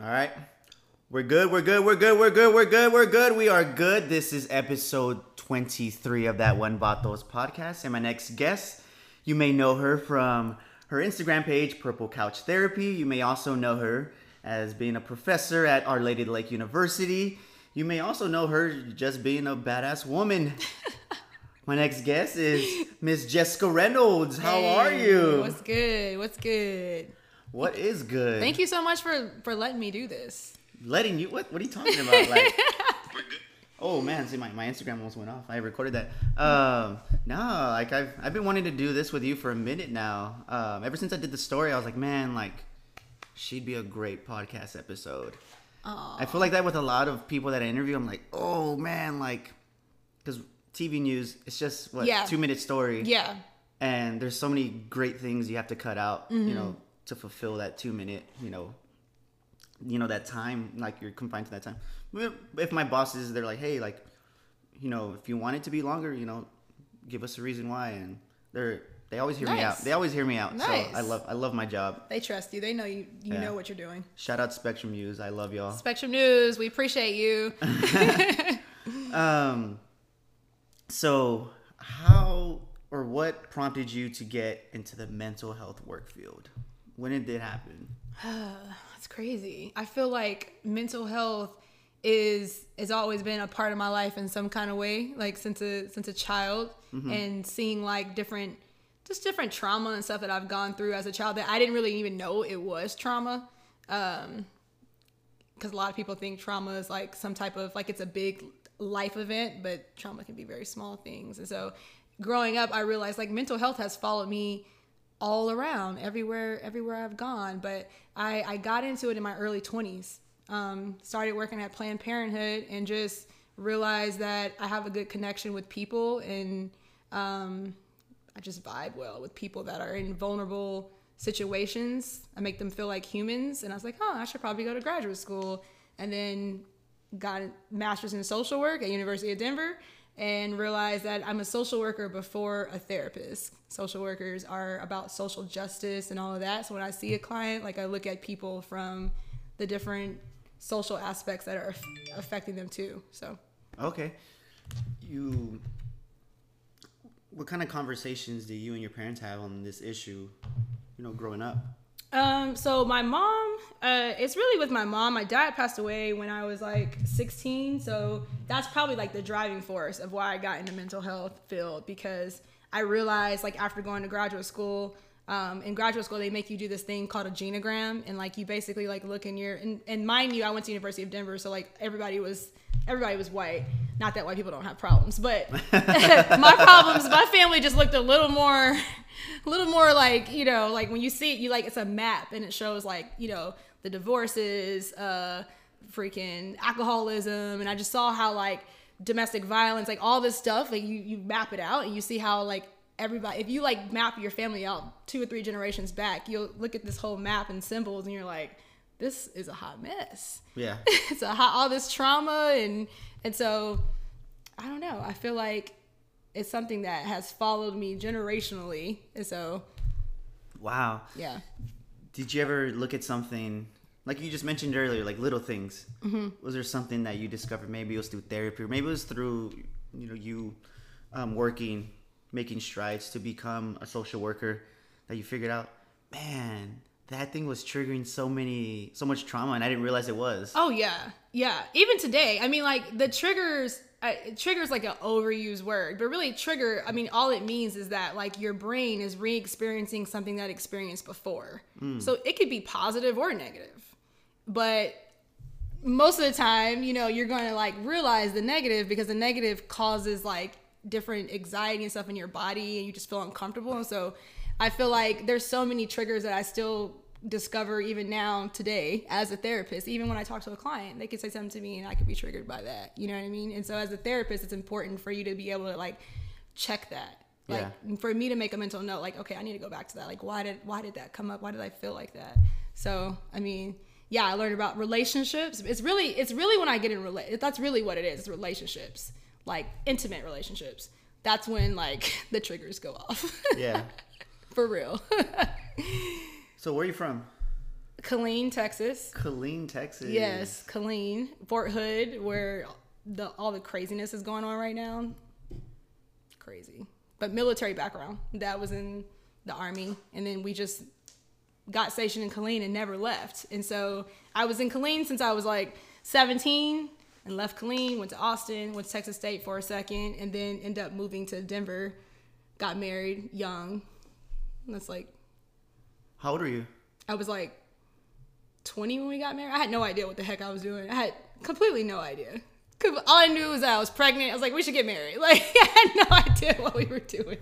All right. We're good. We're good. We're good. We're good. We're good. We're good. We are good. This is episode 23 of that One Vatos podcast. And my next guest, you may know her from her Instagram page, Purple Couch Therapy. You may also know her as being a professor at Our Lady Lake University. You may also know her just being a badass woman. my next guest is Miss Jessica Reynolds. How Hey, are you? What's good? What's good? What is good? Thank you so much for for letting me do this. letting you what what are you talking about like oh man see my, my instagram almost went off i recorded that um no like i've i've been wanting to do this with you for a minute now um ever since i did the story i was like man like she'd be a great podcast episode Aw. i feel like that with a lot of people that i interview i'm like oh man like because tv news it's just what Yeah. two minute story Yeah. and there's so many great things you have to cut out you know to fulfill that two minute you know you know that time like you're confined to that time if my bosses they're like hey like you know if you want it to be longer you know give us a reason why and they're they always hear me out they always hear me out so i love i love my job They trust you. They know you. You Yeah. know what you're doing. shout out spectrum news i love y'all Spectrum News. We appreciate you. um so how or what prompted you to get into the mental health work field when it did happen That's crazy. I feel like mental health is has always been a part of my life in some kind of way, like since a since a child, and seeing like different just different trauma and stuff that I've gone through as a child that I didn't really even know it was trauma. Um, because a lot of people think trauma is like some type of like it's a big life event, but trauma can be very small things. And so, growing up, I realized like mental health has followed me all around everywhere everywhere I've gone. But I I got into it in my early twenties. Um, started working at Planned Parenthood and just realized that I have a good connection with people and um, I just vibe well with people that are in vulnerable situations. I make them feel like humans. And I was like, oh, I should probably go to graduate school. And then got a master's in social work at University of Denver and realized that I'm a social worker before a therapist. Social workers are about social justice and all of that. So when I see a client, like I look at people from the different social aspects that are affecting them too. So Okay. You. What kind of conversations do you and your parents have on this issue? You know, growing up. Um, so my mom, uh, it's really with my mom. My dad passed away when I was like 16, so that's probably like the driving force of why I got into mental health field because I realized like after going to graduate school, um, in graduate school they make you do this thing called a genogram, and like you basically like look in your and, and mind you, I went to University of Denver, so like everybody was everybody was white. Not that white people don't have problems, but my problems, my family just looked a little more, a little more like you know, like when you see it, you like it's a map and it shows like you know the divorces, uh, freaking alcoholism, and I just saw how like domestic violence, like all this stuff, like you you map it out and you see how like everybody, if you like map your family out two or three generations back, you'll look at this whole map and symbols and you're like, this is a hot mess Yeah. it's a hot, all this trauma and and so I don't know. I feel like it's something that has followed me generationally. And so wow. yeah. Did you ever look at something like you just mentioned earlier, like little things? Mm-hmm. Was there something that you discovered? Maybe it was through therapy, or maybe it was through you know you um, working, making strides to become a social worker that you figured out, man, that thing was triggering so many, so much trauma, and I didn't realize it was. Oh yeah, yeah. Even today, I mean, like the triggers. Uh, triggers like an overused word, but really trigger. I mean, all it means is that like your brain is re-experiencing something that experienced before. So it could be positive or negative, but most of the time, you know, you're going to like realize the negative because the negative causes like different anxiety and stuff in your body and you just feel uncomfortable. And so I feel like there's so many triggers that I still discover even now today as a therapist. Even when I talk to a client, they could say something to me and I could be triggered by that. You know what I mean? And so as a therapist, it's important for you to be able to like check that. Like for me to make a mental note, like, okay, I need to go back to that. Like, why did why did that come up? Why did I feel like that? So, I mean, yeah, I learned about relationships. It's really it's really when I get in relate. That's really what it is. It's relationships, like intimate relationships. That's when like the triggers go off. Yeah. For real. So where are you from? Killeen, Texas. Killeen, Texas. Yes, Killeen, Fort Hood, where the all the craziness is going on right now. Crazy, but military background. That was in the army, and then we just got stationed in Killeen and never left. And so I was in Killeen since I was like 17 and left Killeen, went to Austin, went to Texas State for a second, and then ended up moving to Denver. Got married young. That's like How old are you? I was like 20 when we got married. I had no idea what the heck I was doing. I had completely no idea. All I knew was that I was pregnant. I was like, we should get married. Like, I had no idea what we were doing.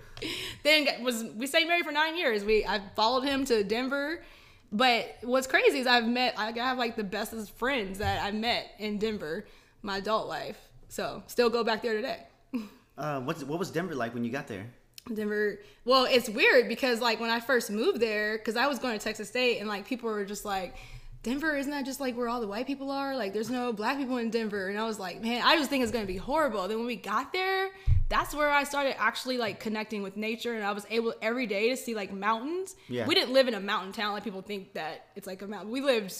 Then was we stayed married for nine years. We I followed him to Denver. But what's crazy is I've met I have like the bestest friends that I met in Denver, my adult life. So still go back there today. Uh, what's what was Denver like when you got there? Denver. Well, it's weird because like when I first moved there, because I was going to Texas State, and like people were just like, Denver isn't that just like where all the white people are? Like there's no black people in Denver, and I was like, man, I just think it's gonna be horrible. Then when we got there, that's where I started actually like connecting with nature, and I was able every day to see like mountains. Yeah. We didn't live in a mountain town like people think that it's like a mountain. We lived.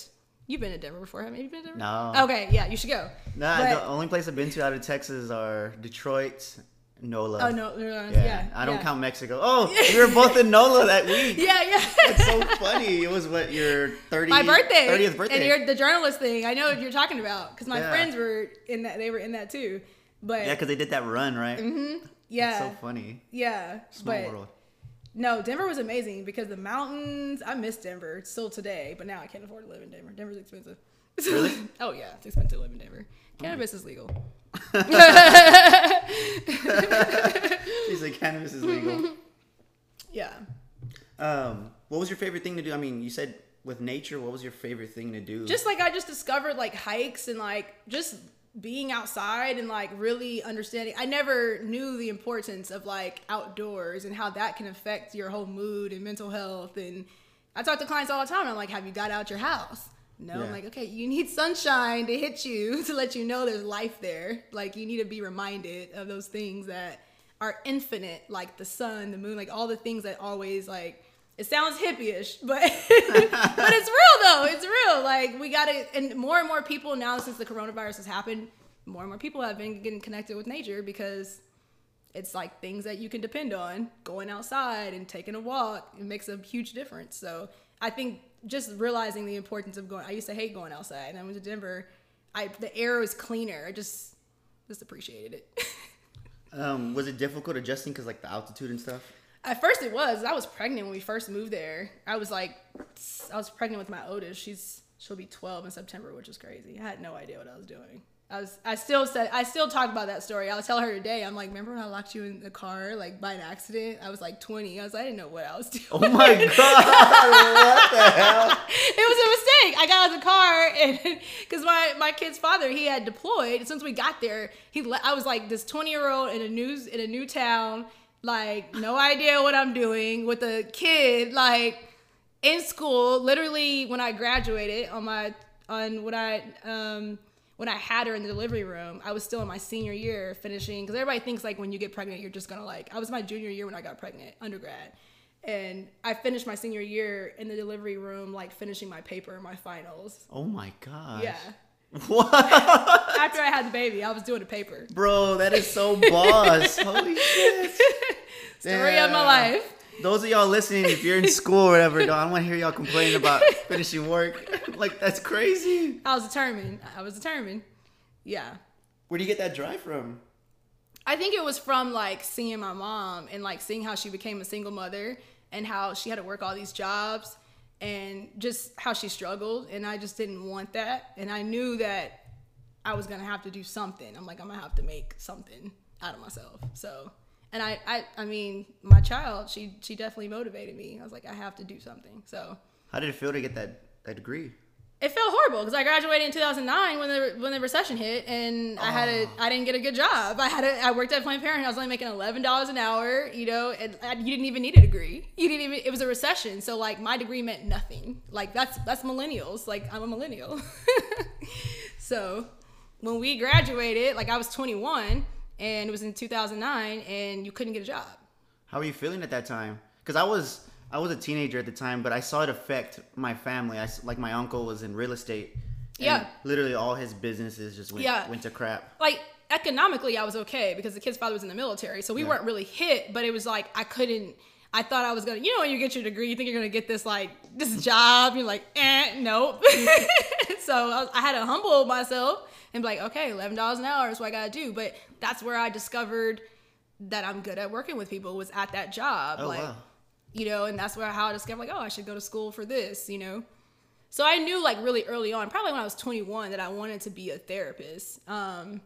You've been to Denver before, haven't you? Been to Denver? No. Okay, yeah, you should go. Nah, But- the only place I've been to out of Texas are Detroit, NOLA. Oh no, Yeah, yeah. I don't yeah. count Mexico. Oh, we were both in NOLA that week. Yeah, yeah. That's so funny. It was what your 30 my birthday, 30th birthday. and you're the journalist thing. I know what you're talking about because my Yeah. friends were in that. They were in that too. But yeah, because they did that run, right? Mm-hmm. yeah, It's so funny. yeah. Small but world. no, Denver was amazing because the mountains. I miss Denver still today, but now I can't afford to live in Denver. Denver's expensive. Really? oh yeah, it's expensive to live in Denver. Cannabis is legal. She said cannabis is legal. Yeah. um, what was your favorite thing to do? I mean, you said with nature. What was your favorite thing to do? just like I just discovered like hikes and like just being outside and like really understanding. I never knew the importance of like outdoors and how that can affect your whole mood and mental health. And I talk to clients all the time. I'm like, have you got out your house? No, Yeah. I'm like, okay, you need sunshine to hit you to let you know there's life there. Like, you need to be reminded of those things that are infinite, like the sun, the moon, like all the things that always like. It sounds hippie-ish, but but it's real though. It's real. Like we got to, and more and more people now since the coronavirus has happened, more and more people have been getting connected with nature because it's like things that you can depend on. Going outside and taking a walk, it makes a huge difference. So I think just realizing the importance of going. I used to hate going outside, and I went to Denver. I the air was cleaner. I just just appreciated it. um, was it difficult adjusting because like the altitude and stuff? At first, it was. I was pregnant when we first moved there. I was like, I was pregnant with my oldest. She's she'll be 12 in September, which is crazy. I had no idea what I was doing. I was. I still said. I still talk about that story. I'll tell her today. I'm like, remember when I locked you in the car like by an accident? I was like 20. I was. I didn't know what I was doing. Oh my god! what the hell? it was a mistake. I got out of the car and because my my kid's father he had deployed. Since we got there, he I was like this twenty year old in a new in a new town, like no idea what I'm doing with a kid like in school. Literally when I graduated on my on when I um when I had her in the delivery room, I was still in my senior year finishing because everybody thinks like when you get pregnant, you're just gonna like. I was my junior year when I got pregnant, undergrad, and I finished my senior year in the delivery room, like finishing my paper, my finals. Oh my god. Yeah. What? After I had the baby, I was doing a paper. Bro, that is so boss. Holy shit. Story of my life. Those of y'all listening, if you're in school or whatever, I don't want to hear y'all complaining about finishing work. Like, that's crazy. I was determined. I was determined. Yeah. Where do you get that drive from? I think it was from like seeing my mom and like seeing how she became a single mother and how she had to work all these jobs and just how she struggled and I just didn't want that and I knew that I was gonna have to do something. I'm like I'm gonna have to make something out of myself. So and I I, I mean my child she she definitely motivated me. I was like I have to do something. So How did it feel to get that, that degree? It felt horrible because I graduated in 2009 when the when the recession hit, and I had a I didn't get a good job. I had a I worked at Planned Parenthood. I was only making eleven dollars an hour, you know, and I, you didn't even need a degree. You didn't even. It was a recession, so like my degree meant nothing. Like that's that's millennials. Like I'm a millennial. so when we graduated, like I was 21, and it was in 2009, and you couldn't get a job. How were you feeling at that time? Because I was, I was a teenager at the time, but I saw it affect my family. I like my uncle was in real estate. and Yeah. Literally all his businesses just went Yeah. went to crap. like economically I was okay because the kid's father was in the military, so we Yeah. weren't really hit. But it was like I couldn't. I thought I was gonna, you know, when you get your degree, you think you're gonna get this like this job. You're like, eh, nope. so I, was, I had to humble myself and be like, okay, eleven dollars an hour is what I gotta do. But that's where I discovered that I'm good at working with people was at that job. Oh like, wow. You know, and that's where how I discovered like, oh, I should go to school for this, you know. So I knew like really early on, probably when I was 21, that I wanted to be a therapist. Um,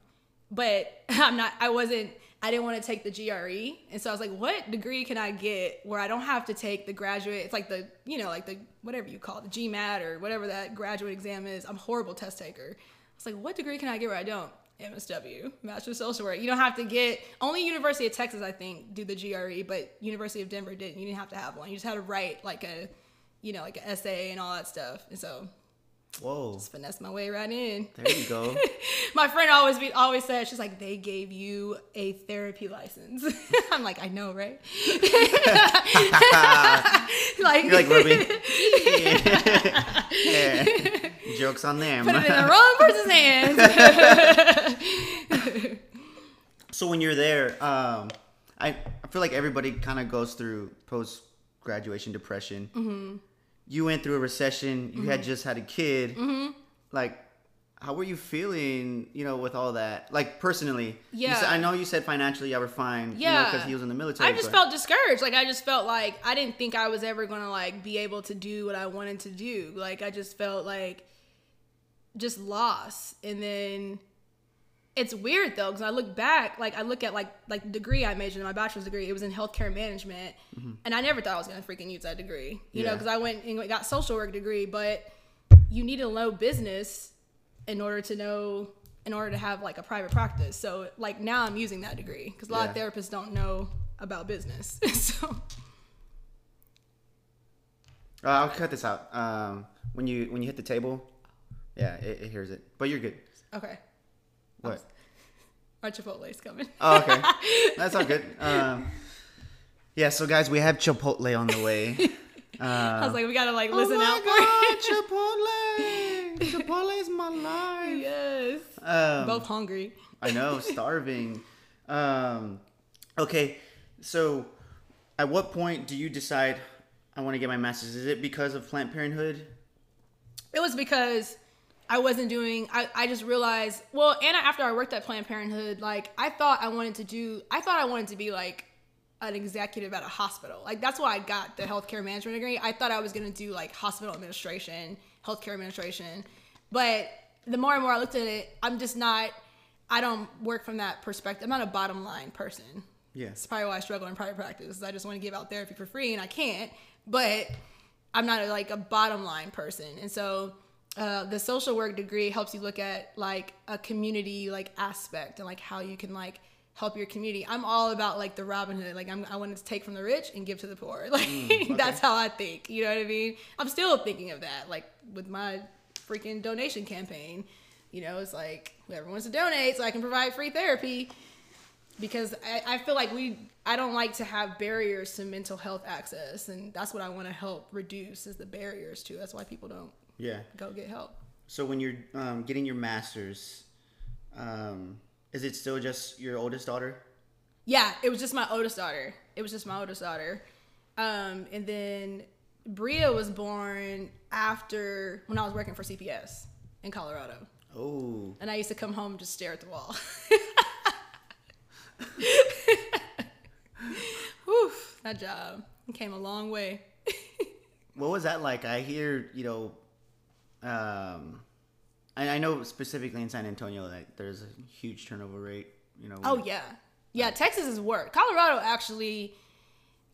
but I'm not. I wasn't. I didn't want to take the GRE, and so I was like, what degree can I get where I don't have to take the graduate? It's like the you know like the whatever you call it, the GMAT or whatever that graduate exam is. I'm a horrible test taker. I was like, what degree can I get where I don't? MSW, Master of Social Work. You don't have to get only University of Texas, I think, do the GRE, but University of Denver didn't. You didn't have to have one. You just had to write like a, you know, like an essay and all that stuff. And so Whoa. just finesse my way right in. There you go. My friend always be always said she's like they gave you a therapy license. I'm like I know right. like You're like rubbing. yeah. Jokes on them. put it in the wrong person's hands. So when you're there, um, I, I feel like everybody kind of goes through post graduation depression. Mm-hmm. You went through a recession. You Mm-hmm. had just had a kid. Like, how were you feeling? You know, with all that, like personally. You Yeah. said, I know you said financially you were fine. Yeah. because he was in the military. I just but- felt discouraged. Like I just felt like I didn't think I was ever gonna like be able to do what I wanted to do. Like I just felt like just lost. And then it's weird though because I look back, like I look at like like the degree I majored in, my bachelor's degree. It was in healthcare management, and I never thought I was gonna freaking use that degree. You know, because I went and got social work degree, but you need to know business in order to know in order to have like a private practice. So like now I'm using that degree because a lot of therapists don't know about business. so Uh, I'll cut this out. Um, when you when you hit the table, yeah, it, it hears it. But you're good. okay, What? our Chipotle's coming. Oh, okay. That's all good. Um, yeah, so guys, we have Chipotle on the way. I was like, we gotta like listen oh out my God, Chipotle! Chipotle is my life. yes, Um, both hungry. I know, starving. Um, okay, so at what point do you decide I want to get my master's? Is it because of Planned Parenthood? It was because I wasn't doing. I, I just realized. Well, and after I worked at Planned Parenthood, like I thought I wanted to do. I thought I wanted to be like an executive at a hospital. Like that's why I got the healthcare management degree. I thought I was gonna do like hospital administration, healthcare administration. But the more and more I looked at it, I'm just not. I don't work from that perspective. I'm not a bottom line person. Yeah. It's probably why I struggle in private practice. I just want to give out therapy for free and I can't. But I'm not a, like a bottom line person. And so uh, the social work degree helps you look at like a community like aspect and like how you can like help your community. I'm all about like the Robin Hood. Like I'm, I want to take from the rich and give to the poor. Like that's how I think. You know what I mean? I'm still thinking of that. Like with my freaking donation campaign. You know, it's like whoever wants to donate so I can provide free therapy because I, I feel like we I don't like to have barriers to mental health access and that's what I want to help reduce is the barriers to that's why people don't Yeah. go get help. So when you're um, getting your master's, um, is it still just your oldest daughter? Yeah, it was just my oldest daughter. It was just my oldest daughter. Um, and then Bria was born after when I was working for CPS in Colorado. Oh, And I used to come home and just stare at the wall. Whew, that job came a long way. what was that like? I hear you know, um, I, I know specifically in San Antonio that there's a huge turnover rate. You know. Oh yeah, yeah. Texas is work. Colorado actually,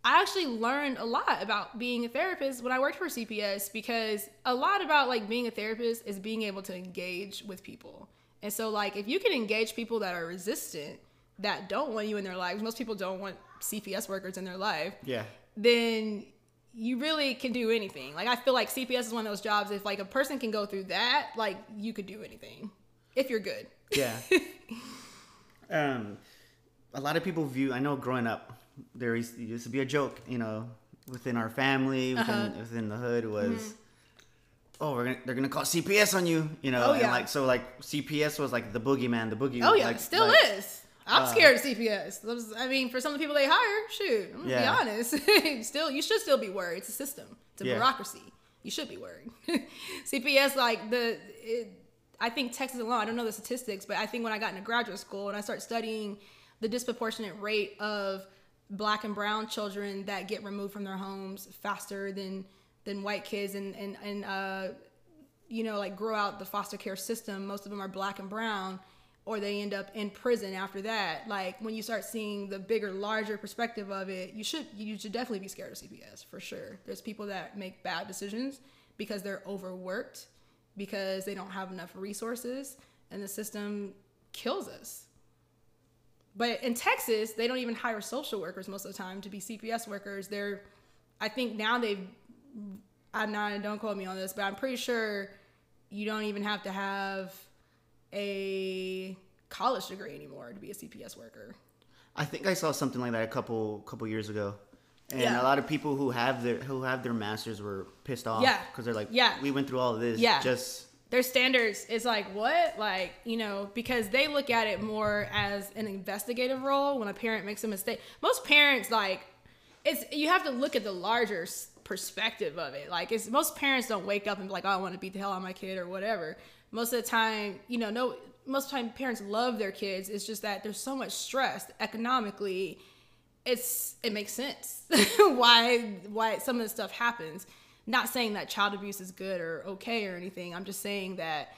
I actually learned a lot about being a therapist when I worked for CPS because a lot about like being a therapist is being able to engage with people. And so like if you can engage people that are resistant, that don't want you in their lives, most people don't want CPS workers in their life. Yeah. Then you really can do anything. Like I feel like CPS is one of those jobs. If like a person can go through that, like you could do anything if you're good. Yeah. um, a lot of people view. I know growing up, there used, used to be a joke. You know, within our family, within Uh-huh. within the hood was. Oh, we're gonna, they're gonna call CPS on you, you know, Oh, and like so, like CPS was like the boogeyman, the boogie. Oh yeah, like, still like- is. I'm uh, scared of CPS. I mean, for some of the people they hire, shoot, I'm gonna Yeah. be honest. still, you should still be worried. It's a system. It's a Yeah. bureaucracy. You should be worried. CPS, like the, it, I think Texas alone. I don't know the statistics, but I think when I got into graduate school and I started studying the disproportionate rate of black and brown children that get removed from their homes faster than than white kids and and and uh, you know, like grow out the foster care system. Most of them are black and brown, or they end up in prison after that. Like when you start seeing the bigger, larger perspective of it, you should you should definitely be scared of CPS for sure. There's people that make bad decisions because they're overworked, because they don't have enough resources, and the system kills us. But in Texas, they don't even hire social workers most of the time to be CPS workers. They're, I think now they've I'm not don't quote me on this, but I'm pretty sure you don't even have to have a college degree anymore to be a CPS worker. I think I saw something like that a couple couple years ago, and Yeah. a lot of people who have their who have their masters were pissed off. Yeah. because they're like, Yeah. we went through all of this. Yeah. just Their standards is like what? Like, you know, because they look at it more as an investigative role when a parent makes a mistake. Most parents like it's you have to look at the larger perspective of it. Like it's most parents don't wake up and be like, "Oh, I want to beat the hell out of my kid" or whatever. Most of the time, you know, no most of the time parents love their kids. It's just that there's so much stress economically. It's it makes sense why why some of this stuff happens. Not saying that child abuse is good or okay or anything. I'm just saying that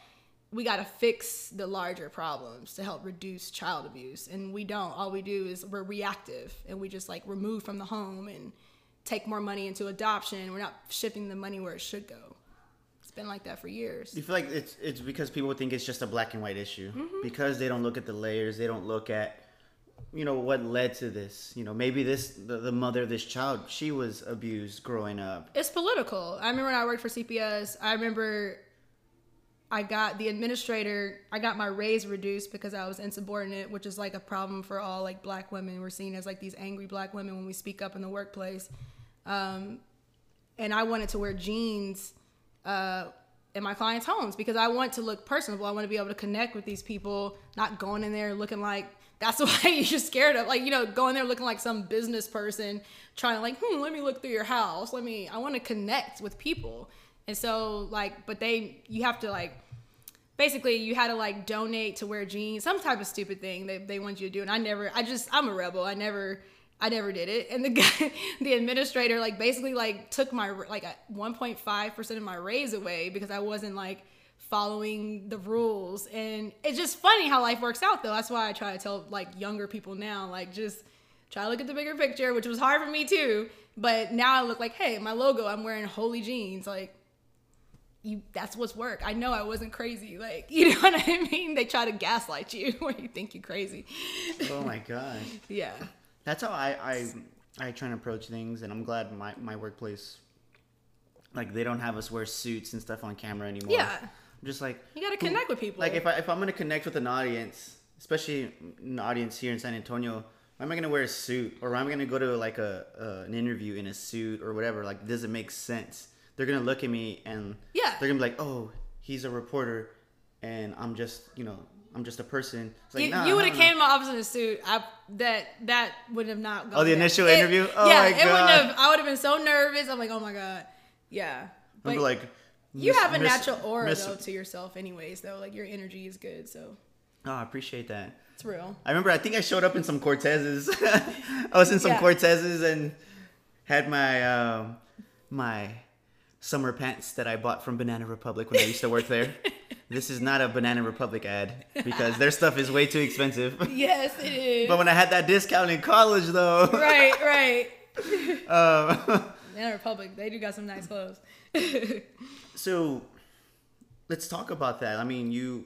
we got to fix the larger problems to help reduce child abuse and we don't all we do is we're reactive and we just like remove from the home and take more money into adoption we're not shifting the money where it should go been like that for years you feel like it's it's because people think it's just a black and white issue Mm-hmm. because they don't look at the layers. They don't look at you know what led to this. You know, maybe this the, the mother of this child she was abused growing up. it's political i remember when i worked for cps i remember i got the administrator i got my raise reduced because i was insubordinate which is like a problem for all like black women we're seen as like these angry black women when we speak up in the workplace um, and i wanted to wear jeans uh, in my clients' homes because I want to look personable. I want to be able to connect with these people, not going in there looking like that's why you're scared of. Like, you know, going there looking like some business person trying to like, hmm, let me look through your house. Let me, I want to connect with people. And so, like, but they, you have to like, basically you had to like donate to wear jeans, some type of stupid thing they, they want you to do. And I never, I just, I'm a rebel. I never, I never did it. And the guy, the administrator, like basically like took my like 1.5 percent of my raise away because I wasn't like following the rules. And it's just funny how life works out though. That's why I try to tell like younger people now, like just try to look at the bigger picture, which was hard for me too. But now I look like, hey, my logo, I'm wearing holy jeans, like you that's what's work. I know I wasn't crazy. Like, you know what I mean? They try to gaslight you when you think you're crazy. Oh my gosh. yeah. That's how I, I I try and approach things, and I'm glad my my workplace, like they don't have us wear suits and stuff on camera anymore. Yeah. I'm just like You gotta connect with people. like if I if I'm gonna connect with an audience, especially an audience here in San Antonio, why am I gonna wear a suit or am I gonna go to like a uh, an interview in a suit or whatever? Like, does it make sense? They're gonna look at me and Yeah. they're gonna be like, oh, he's a reporter, and I'm just you know I'm just a person. Like, you, nah, you would have nah. came to my office in a suit. I that that would have not gone. Oh, the initial It- interview? Oh yeah, it wouldn't have. I would have been so nervous. I'm like, oh my god, yeah. But like you Miss- have a Miss- natural aura Miss- though to yourself, anyways. Though, like your energy is good, so Oh, I appreciate that. it's real. I remember I think I showed up in some Cortezes. I was in some Yeah. Cortezes and had my um, my summer pants that I bought from Banana Republic when I used to work there. this is not a Banana Republic ad because their stuff is way too expensive. Yes, it is. but when I had that discount in college though, right, right. um, Banana Republic, they do got some nice clothes. so let's talk about that. I mean, you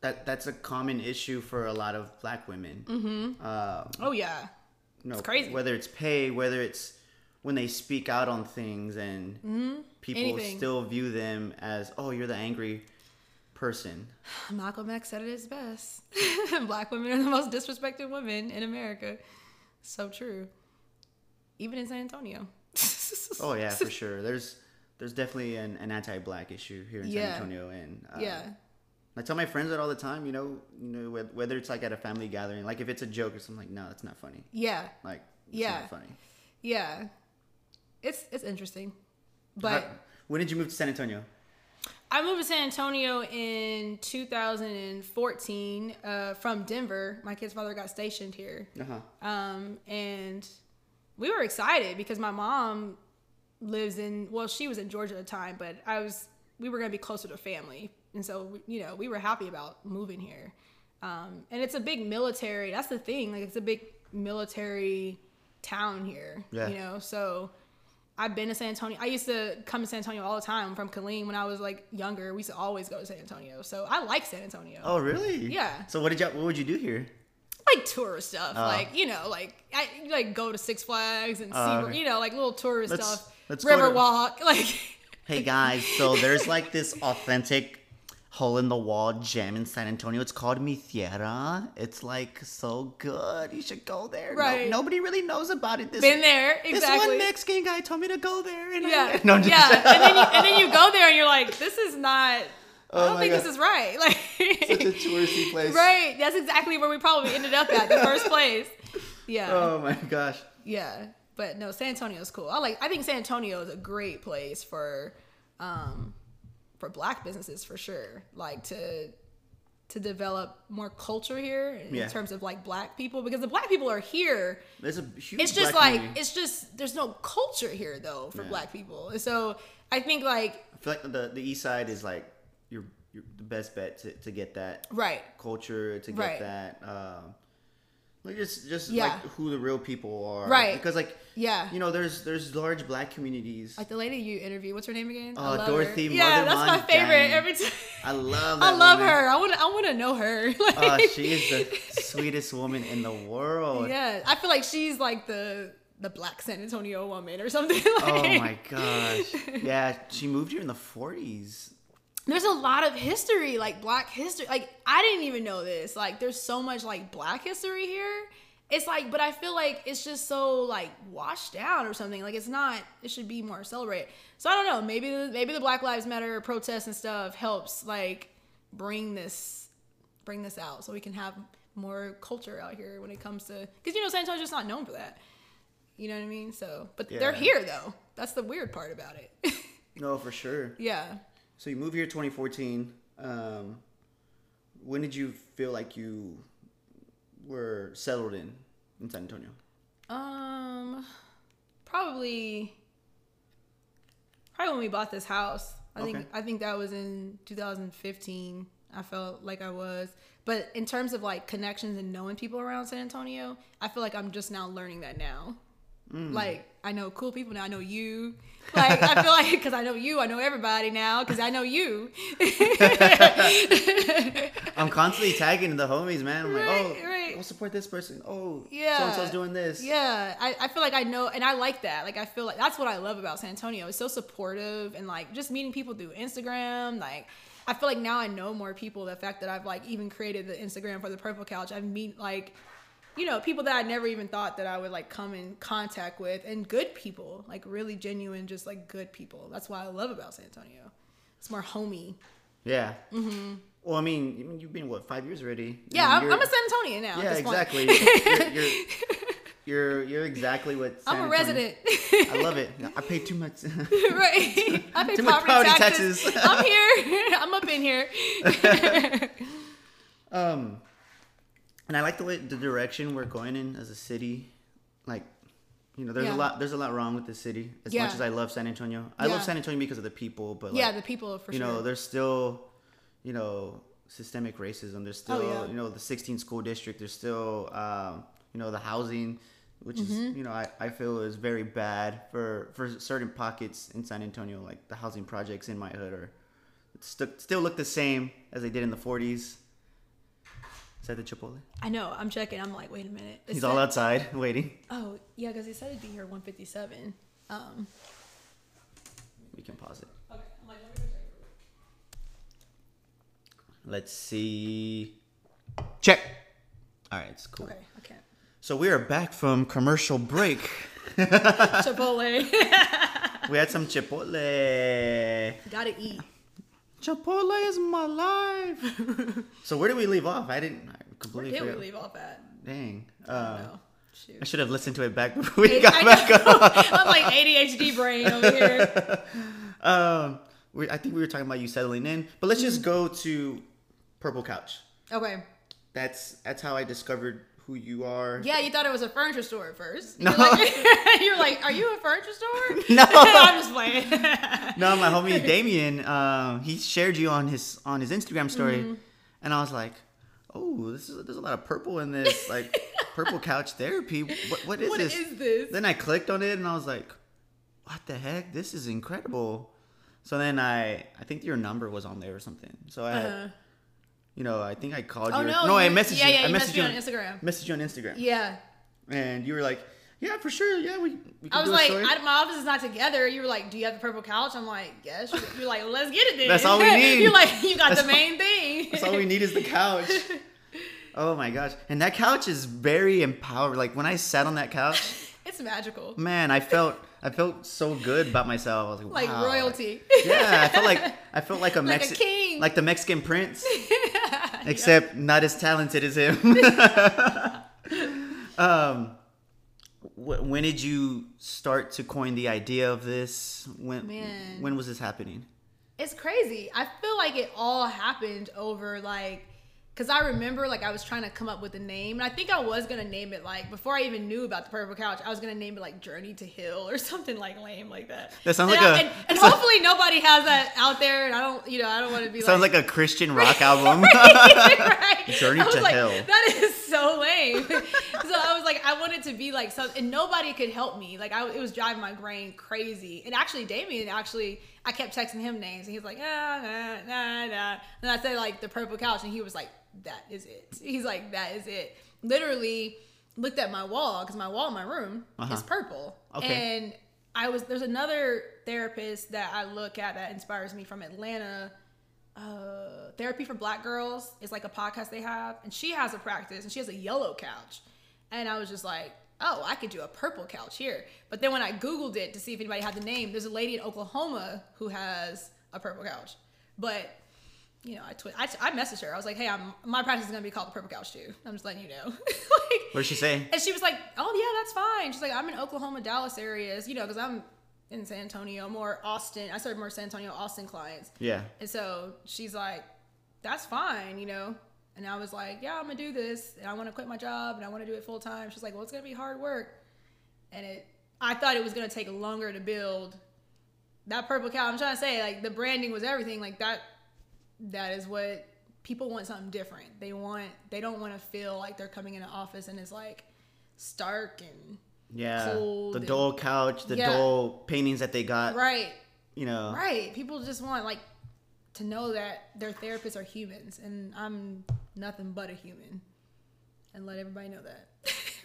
that that's a common issue for a lot of black women. Mm-hmm. Um, oh yeah, no, it's crazy. Whether it's pay, whether it's when they speak out on things, and people Mm-hmm. Anything. still view them as, "Oh, you're the angry person." Malcolm X said it is best. Black women are the most disrespected women in America. So true. Even in San Antonio. Oh yeah, for sure. There's there's definitely an, an anti-black issue here in Yeah. San Antonio, and uh, yeah. I tell my friends that all the time. You know, you know whether it's like at a family gathering, like if it's a joke or something, like no, that's not funny. Yeah. Like it's Yeah. not funny. Yeah. It's it's interesting. How- But when did you move to San Antonio? I moved to San Antonio in 2014 uh, from Denver. My kid's father got stationed here. Uh huh. Um, and we were excited because my mom lives in well she was in georgia at the time but i was we were going to be closer to family and so you know we were happy about moving here um, and it's a big military that's the thing like it's a big military town here Yeah. you know so i've been to san antonio i used to come to san antonio all the time from Killeen when i was like younger we used to always go to san antonio so i like san antonio Oh really? Yeah. So what did you what would you do here? like tourist stuff, Oh. like you know, like I like go to Six Flags and oh, see, Oh, okay. you know, like little tourist Let's- stuff, let's go to- Riverwalk, like Hey guys, so there's like this authentic hole in the wall gem in San Antonio. It's called Mi Tierra. It's like so good. You should go there. No- Right. nobody really knows about it. This been there Exactly. This one Mexican guy told me to go there. And I- yeah, no, I'm just- yeah, and then you, and then you go there and you're like, this is not. Oh I don't think God. this is right. Like, Such a touristy place. right? That's exactly where we probably ended up at the first place. Yeah, Oh my gosh. yeah. But no, San Antonio is cool. I like. I think San Antonio is a great place for, um, for black businesses for sure. Like to to develop more culture here in Yeah. terms of like black people because the black people are here. There's a huge. It's just like community. it's just there's no culture here though for Yeah. black people. And so I think like I feel like the the East Side is like your your the best bet to, to get that right. culture to get Right. that. Um, like just just Yeah. like who the real people are. Right. Because like Yeah. you know there's there's large black communities. Like the lady you interviewed, what's her name again? Oh, love Dorothy her. Yeah, Mother that's my Mondang. favorite every time. I love. I love woman. her. I want to. I want to know her. Oh, Like- she is the sweetest woman in the world. Yeah, I feel like she's like the the black San Antonio woman or something. like. Oh my gosh. Yeah, she moved here in the 40s. There's a lot of history, like black history. Like I didn't even know this. Like there's so much like black history here. It's like, but I feel like it's just so like washed down or something. Like it's not. It should be more celebrated. So I don't know. Maybe the, maybe the Black Lives Matter protests and stuff helps like bring this bring this out so we can have more culture out here when it comes to because you know San Antonio's just not known for that. You know what I mean? So, but they're here though. That's the weird part about it. No, for sure. yeah. So you moved here 2014. Um, when did you feel like you were settled in in San Antonio? Um, probably, probably when we bought this house. I think I think that was in 2015. I felt like I was, but in terms of like connections and knowing people around San Antonio, I feel like I'm just now learning that now. Mm. Like I know cool people now. I know you. Like I feel like because I know you, I know everybody now because I know you. I'm constantly tagging the homies, man. I'm like, Right, oh, right. we'll support this person. Oh, Yeah. so and so's doing this. Yeah, I, I feel like I know, and I like that. Like, I feel like that's what I love about San Antonio. It's so supportive, and like just meeting people through Instagram. Like, I feel like now I know more people. The fact that I've like even created the Instagram for the Purple Couch, I've meet like, you know, people that I never even thought that I would like come in contact with, and good people, like really genuine, just like good people. That's why I love about San Antonio. It's more homey. Yeah. Mm-hmm. Well, I mean, you've been what five years already? Yeah, I'm, you're- I'm a San Antonio now. Yeah, at this point. exactly. you're, you're, you're you're exactly what. San I'm a Antonio- resident. I love it. I pay too much. right. I pay Too much property, property taxes. taxes. I'm here. I'm up in here. um, and I like the way the direction we're going in as a city. Like, you know, there's Yeah. a lot there's a lot wrong with the city. As Yeah. much as I love San Antonio, I Yeah. love San Antonio because of the people. But yeah, the people for you sure. know, there's still, you know, systemic racism. There's still, Oh, you know, the 16 school district. There's still, um, you know, the housing, which is, Mm-hmm. you know, I, I feel is very bad for for certain pockets in San Antonio. Like the housing projects in my hood are st- still look the same as they did in the 40s. Is that the Chipotle? I know. I'm checking. I'm like, wait a minute. He's all outside waiting. Oh yeah, because it said it'd be here 157. Um. We can pause it. Okay. I'm like, let me Let's see. Check. All right, it's cool. Okay. Can't. So we are back from commercial break. Chipotle. We had some Chipotle. Gotta eat. Chipotle is my life. so where did we leave off? I didn't I Where completely did we leave off at? Dang. I Uh, don't. Shoot. I should have listened to it back before we I got back know. on. I'm like ADHD brain over here. Um, we, I think we were talking about you settling in, but let's just go to Purple Couch. Okay. That's that's how I discovered who you are. Yeah, you thought it was a furniture store at first. No. You're like, you're like are you a furniture store? No. I'm just playing. No, my homie Damien, um, he shared you on his on his Instagram story, Mm-hmm. and I was like, "Oh, this is there's a lot of purple in this like purple couch therapy. What what is What this?" is this? Then I clicked on it and I was like, "What the heck? This is incredible." So then I I think your number was on there or something. So I, had, Uh, you know, I think I called oh you. no! no, I messaged yeah, you. Yeah, I you messaged messaged me on Instagram. Messaged you on Instagram, Yeah. and you were like, "Yeah, for sure. Yeah, we." we I was like, story." I, my office is not together. You were like, do you have the purple couch? I'm like, yes. You're like, well, let's get it then. That's all we need. You're like, you got That's the main thing. That's all we need is the couch. Oh my gosh. And that couch is very empowering. Like when I sat on that couch, It's magical. man, I felt I felt so good about myself. I was like, Like wow. royalty. Yeah, I felt like I felt like a Like a Mexican king. like the Mexican prince. Except not as talented as him. um wh- when did you start to coin the idea of this? When Man. when was this happening? It's crazy. I feel like it all happened over like because I remember like I was trying to come up with a name, and I think I was gonna name it like before I even knew about the purple couch. I was gonna name it like Journey to Hill or something like lame like that. That sounds And like I- a- and, and hopefully nobody has that out there. And I don't, you know, I don't want to be Sounds like, like a Christian rock album. right. Journey I was to like, Hell. That is so lame. so I was like, I wanted to be like something, and nobody could help me. Like, I, it was driving my brain crazy. And actually, Damien, actually, I kept texting him names, and he was like, ah, nah, nah, nah. And I said, like, the purple couch, and he was like, that is it. He's like, that is it. Literally looked at my wall, because my wall in my room Uh-huh. is purple. Okay. And I was, there's another therapist that I look at that inspires me from Atlanta uh, therapy for black girls is like a podcast they have and she has a practice and she has a yellow couch and i was just like oh i could do a purple couch here but then when i googled it to see if anybody had the name there's a lady in oklahoma who has a purple couch but you know i twi- I, I messaged her i was like hey i'm my practice is going to be called the purple couch too i'm just letting you know like what did she say? and she was like, "Oh yeah, that's fine." She's like, "I'm in Oklahoma, Dallas areas, you know, because I'm in San Antonio, more Austin. I serve more San Antonio, Austin clients." Yeah. And so she's like, "That's fine," you know. And I was like, "Yeah, I'm gonna do this, and I want to quit my job, and I want to do it full time." She's like, "Well, it's gonna be hard work," and it. I thought it was gonna take longer to build that purple cow. I'm trying to say, like, the branding was everything. Like that. That is what people want. Something different. They want. They don't want to feel like they're coming in an office and it's like stark and Yeah. cold the and- dull couch, the Yeah. dull paintings that they got. right. You know. Right. People just want like to know that their therapists are humans and I'm nothing but a human. And let everybody know that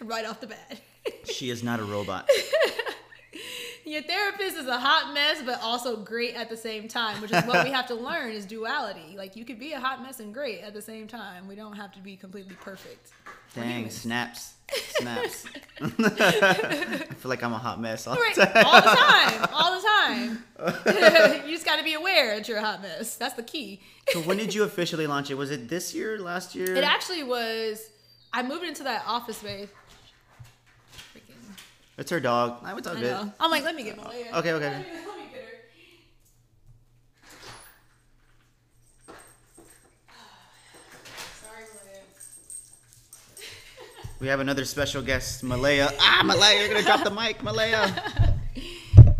right off the bat. She is not a robot. Your therapist is a hot mess but also great at the same time, which is what we have to learn is duality. Like you could be a hot mess and great at the same time. We don't have to be completely perfect. Dang, snaps. Snaps. I feel like I'm a hot mess all Right. the time. All the time. All the time. you just got to be aware that you're a hot mess. That's the key. So when did you officially launch it? Was it this year, last year? It actually was. I moved into that office space. It's her dog. I would talk I good. I'm like, let me get Malia. Okay, okay. Let me, let me get her. Sorry, Malia. We have another special guest, Malaya. Ah, Malaya, you're gonna drop the mic, Malaya.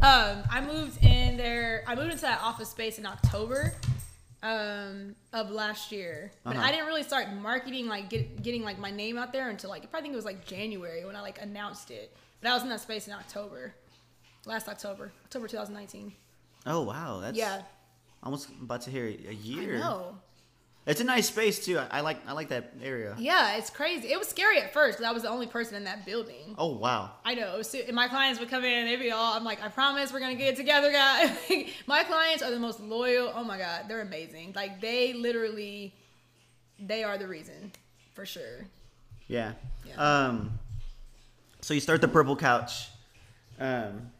Um, I moved in there. I moved into that office space in October um, of last year, but Uh-huh. I didn't really start marketing like get, getting like my name out there until like I probably think it was like January when I like announced it. But I was in that space in October, last October, October 2019. Oh wow, that's Yeah, almost about to hear a year. I know. It's a nice space too. I, I like I like that area. Yeah, it's crazy. It was scary at first because I was the only person in that building. Oh wow. I know. So, my clients would come in, they'd be all, I'm like, I promise we're gonna get it together, guys. my clients are the most loyal. Oh my god, they're amazing. Like they literally, they are the reason, for sure. Yeah. Yeah. Um. So you start the purple couch. Um,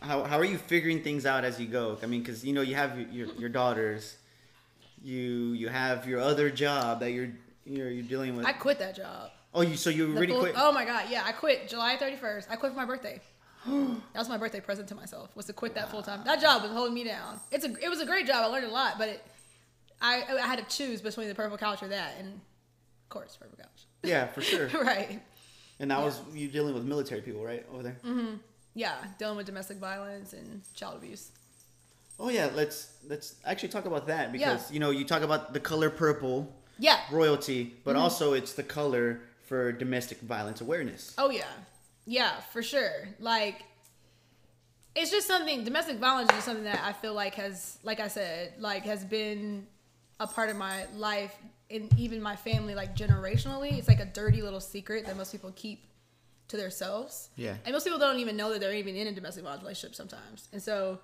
how how are you figuring things out as you go? I mean, because you know you have your, your your daughters, you you have your other job that you're you're, you're dealing with. I quit that job. oh, you so you The already full- quit? Oh my god, yeah, I quit July 31st. I quit for my birthday. that was my birthday present to myself was to quit that full time. That job was holding me down. It's a it was a great job. I learned a lot, but it, I I had to choose between the purple couch or that, and of course, purple couch. Yeah, for sure. right. And that was you dealing with military people, right over there. Mm-hmm. Yeah, dealing with domestic violence and child abuse. Oh yeah, let's let's actually talk about that because Yeah. you know you talk about the color purple Yeah. royalty, but Mm-hmm. also it's the color for domestic violence awareness. Oh yeah, yeah, for sure. Like, it's just something. Domestic violence is something that I feel like has, like I said, like has been a part of my life and even my family, like generationally. It's like a dirty little secret that most people keep to themselves. Yeah. And most people don't even know that they're even in a domestic violence relationship sometimes. And so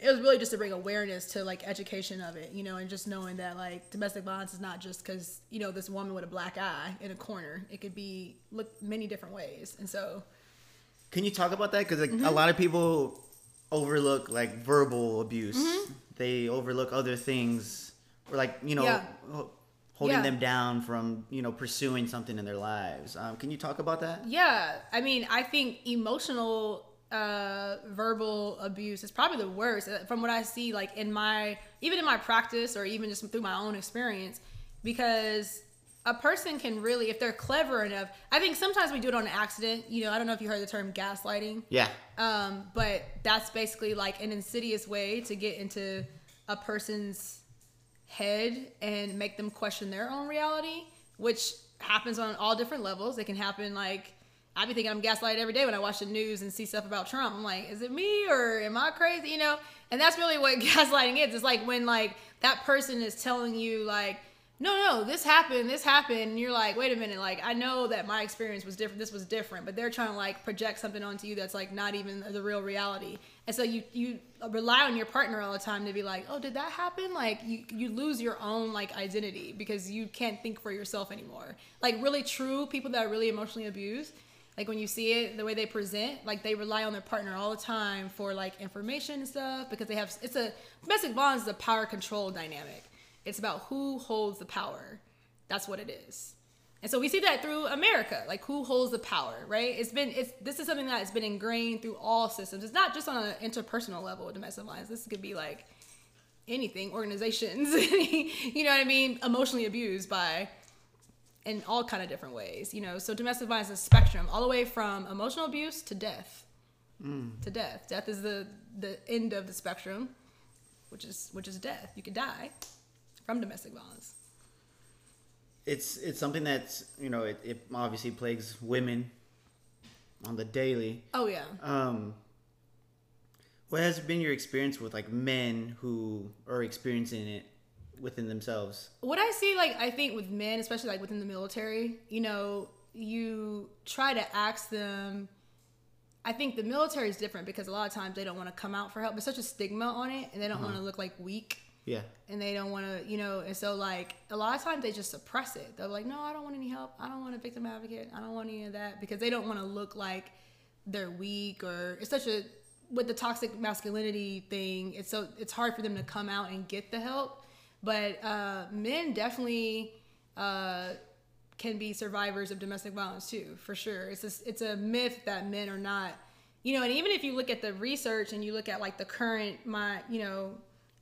it was really just to bring awareness to like education of it, you know, and just knowing that like domestic violence is not just because you know this woman with a black eye in a corner. It could be look many different ways, and so Can you talk about that? Because like, Mm-hmm. a lot of people overlook like verbal abuse. Mm-hmm. They overlook other things, or like you know, Yeah. Ho- holding Yeah. them down from you know pursuing something in their lives. Um, can you talk about that? yeah, I mean, I think emotional uh verbal abuse is probably the worst uh, from what I see like in my even in my practice or even just through my own experience because a person can really if they're clever enough I think sometimes we do it on accident you know I don't know if you heard the term gaslighting Yeah. Um, but that's basically like an insidious way to get into a person's head and make them question their own reality, which happens on all different levels. It can happen like I be thinking I'm gaslighted every day when I watch the news and see stuff about Trump. I'm like, is it me or am I crazy? You know? And that's really what gaslighting is. It's like when like that person is telling you like, no, no, this happened, this happened, and you're like, wait a minute, like I know that my experience was different, this was different, but they're trying to like project something onto you that's like not even the real reality. And so you you rely on your partner all the time to be like, oh, did that happen? Like you you lose your own like identity because you can't think for yourself anymore. Like really true people that are really emotionally abused, like when you see it the way they present like they rely on their partner all the time for like information and stuff because they have it's a domestic violence is a power control dynamic it's about who holds the power that's what it is and so we see that through america like who holds the power right? It's been it's this is something that has been ingrained through all systems. It's not just on an interpersonal level with domestic violence. This could be like anything organizations you know what i mean? Emotionally abused by in all kind of different ways you know? So domestic violence is a spectrum all the way from emotional abuse to death. Mm. To death. Death is the the end of the spectrum which is which is death. You could die from domestic violence It's it's something that's you know it, it obviously plagues women on the daily. oh yeah Um, what has been your experience with like men who are experiencing it within themselves? what I see, like, I think with men, especially like within the military, you know, you try to ask them. I think the military is different because a lot of times they don't want to come out for help. There's such a stigma on it, and they don't want to look like weak, Yeah. and they don't want to, you know, and so like a lot of times they just suppress it. They're like, no, I don't want any help. I don't want a victim advocate. I don't want any of that because they don't want to look like they're weak or it's such a with the toxic masculinity thing. It's so it's hard for them to come out and get the help. But uh, men definitely uh, can be survivors of domestic violence too, for sure. It's a, it's a myth that men are not, you know. And even if you look at the research and you look at like the current, my you know,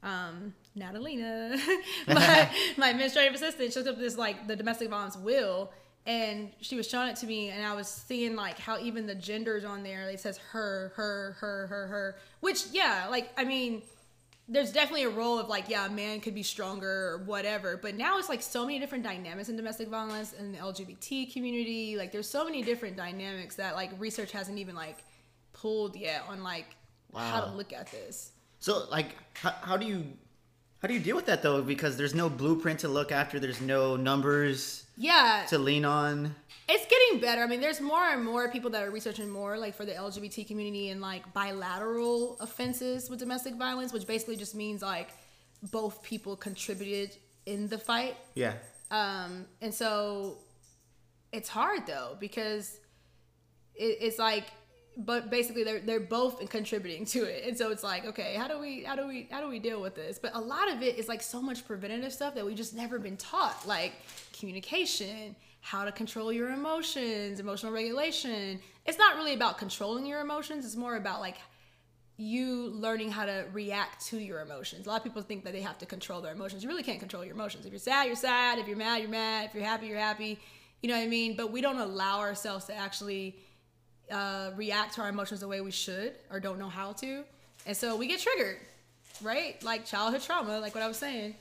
um, Natalina, my, my administrative assistant, she looked up this like the domestic violence wheel, and she was showing it to me, and I was seeing like how even the genders on there, it says her, her, her, her, her, which yeah, like I mean there's definitely a role of like yeah a man could be stronger or whatever but now it's like so many different dynamics in domestic violence and the lgbt community. Like there's so many different dynamics that like research hasn't even like pulled yet on like how to look at this. So like, how, how do you how do you deal with that though? Because there's no blueprint to look after. There's no numbers yeah to lean on. it's getting better i mean there's more and more people that are researching more like for the lgbt community and like bilateral offenses with domestic violence which basically just means like both people contributed in the fight Yeah. Um, and so it's hard though because it, it's like but basically they're they're both contributing to it and so it's like okay how do we how do we how do we deal with this but a lot of it is like so much preventative stuff that we just never been taught like communication how to control your emotions emotional regulation it's not really about controlling your emotions it's more about like you learning how to react to your emotions. A lot of people think that they have to control their emotions. You really can't control your emotions. If you're sad, you're sad. If you're mad, you're mad. If you're happy, you're happy. You know what I mean? But we don't allow ourselves to actually uh, react to our emotions the way we should or don't know how to. And so we get triggered, right? Like childhood trauma, like what I was saying.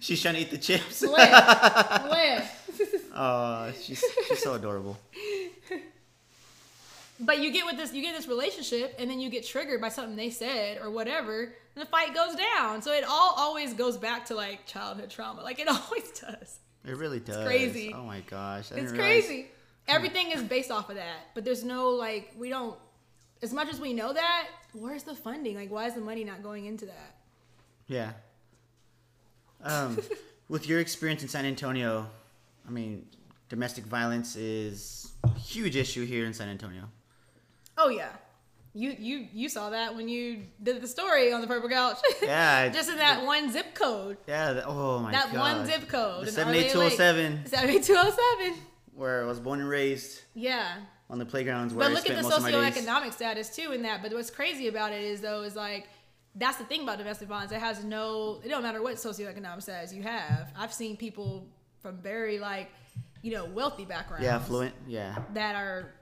She's trying to eat the chips. Where? Where? Oh, she's she's so adorable. But you get with this, you get this relationship, and then you get triggered by something they said or whatever, and the fight goes down. So it all always goes back to like childhood trauma. Like it always does. It really does. crazy. Oh my gosh. I It's crazy. Everything is based off of that. But there's no like we don't as much as we know that, where's the funding? Like why is the money not going into that? Yeah. Um, with your experience in San Antonio, I mean, domestic violence is a huge issue here in San Antonio. Oh yeah. You you you saw that when you did the story on the purple couch. Yeah, Just in that one zip code. Yeah. The, oh my That god. That one zip code. The in seven eight two zero seven, Lake. 78207. Where I was born and raised Yeah. on the playgrounds where But I look spent at the most of my days. socioeconomic status too in that. But what's crazy about it is though is like that's the thing about domestic violence. It has no. It don't matter what socioeconomic status you have. I've seen people from very like, you know, wealthy backgrounds. Yeah, fluent. Yeah. That are.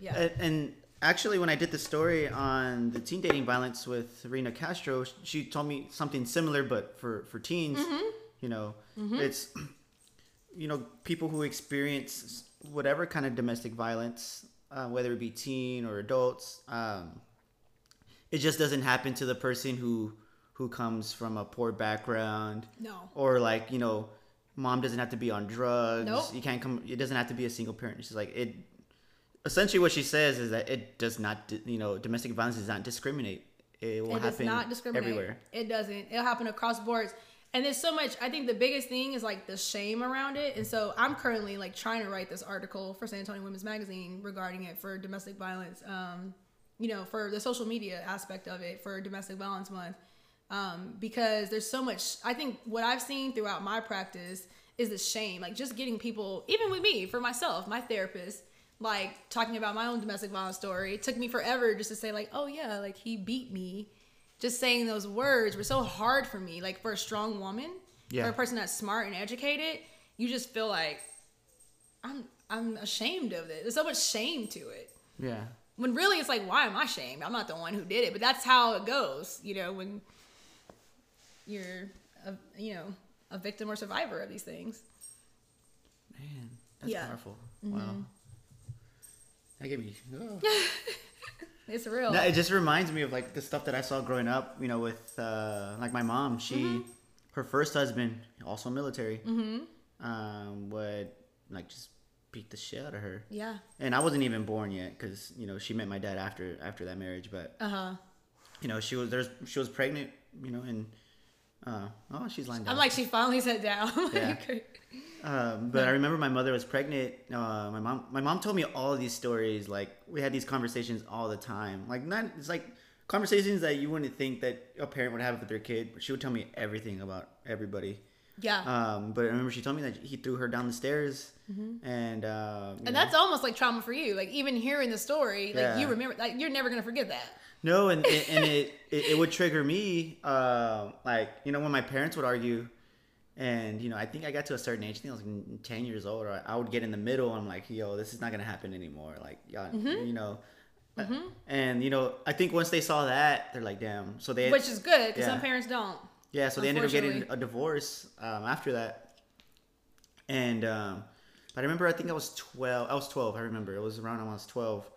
Yeah. And, and actually, when I did the story on the teen dating violence with Rena Castro, she told me something similar, but for for teens. Mm-hmm. You know, it's you know people who experience whatever kind of domestic violence, uh, whether it be teen or adults. Um, it just doesn't happen to the person who who comes from a poor background no. or like you know mom doesn't have to be on drugs Nope. you can't come it doesn't have to be a single parent she's like it essentially what she says is that it does not you know domestic violence does not discriminate it will It does happen not discriminate. everywhere It doesn't. It'll happen across boards. And there's so much. I think the biggest thing is like the shame around it. And so I'm currently like trying to write this article for San Antonio Women's Magazine regarding it for domestic violence. Um, you know, for the social media aspect of it for Domestic Violence Month. Um, because there's so much. I think what I've seen throughout my practice is the shame. Like just getting people, even with me, for myself, my therapist, like talking about my own domestic violence story. It took me forever just to say like, oh yeah, like he beat me. Just saying those words were so hard for me. Like for a strong woman, Yeah. for a person that's smart and educated, you just feel like I'm I'm ashamed of it. There's so much shame to it. yeah When really it's like, why am I ashamed? I'm not the one who did it. But that's how it goes, you know, when you're a you know, a victim or survivor of these things. man that's Yeah. Mm-hmm. powerful wow that gave me oh. It's real. It just reminds me of like the stuff that I saw growing up. You know, with uh, like my mom. She, Mm-hmm. her first husband, also military, um, would like just beat the shit out of her. yeah. And I wasn't even born yet because you know she met my dad after after that marriage. But Uh-huh. you know she was there's she was pregnant. You know, and uh, oh she's lying down. I'm like she finally sat down. Yeah. Um, but I remember my mother was pregnant. Uh, my mom, my mom told me all of these stories. Like we had these conversations all the time. Like not, it's like conversations that you wouldn't think that a parent would have with their kid. But she would tell me everything about everybody. yeah. Um, but I remember she told me that he threw her down the stairs, and uh, and know. that's almost like trauma for you. Like even hearing the story, like Yeah. you remember like you're never gonna forget that. No, and and and it, it it would trigger me. Uh, like you know when my parents would argue, and you know I think I got to a certain age. I think I was like ten years old. Or I would get in the middle. and I'm like, yo, this is not gonna happen anymore. Like, y'all, Mm-hmm. you know. And you know, I think once they saw that, they're like, damn. So they Which is good because Yeah. some parents don't. yeah, so they ended up getting a divorce um, after that. And um, but I remember, I think I was twelve. I was twelve. I remember it was around when I was twelve.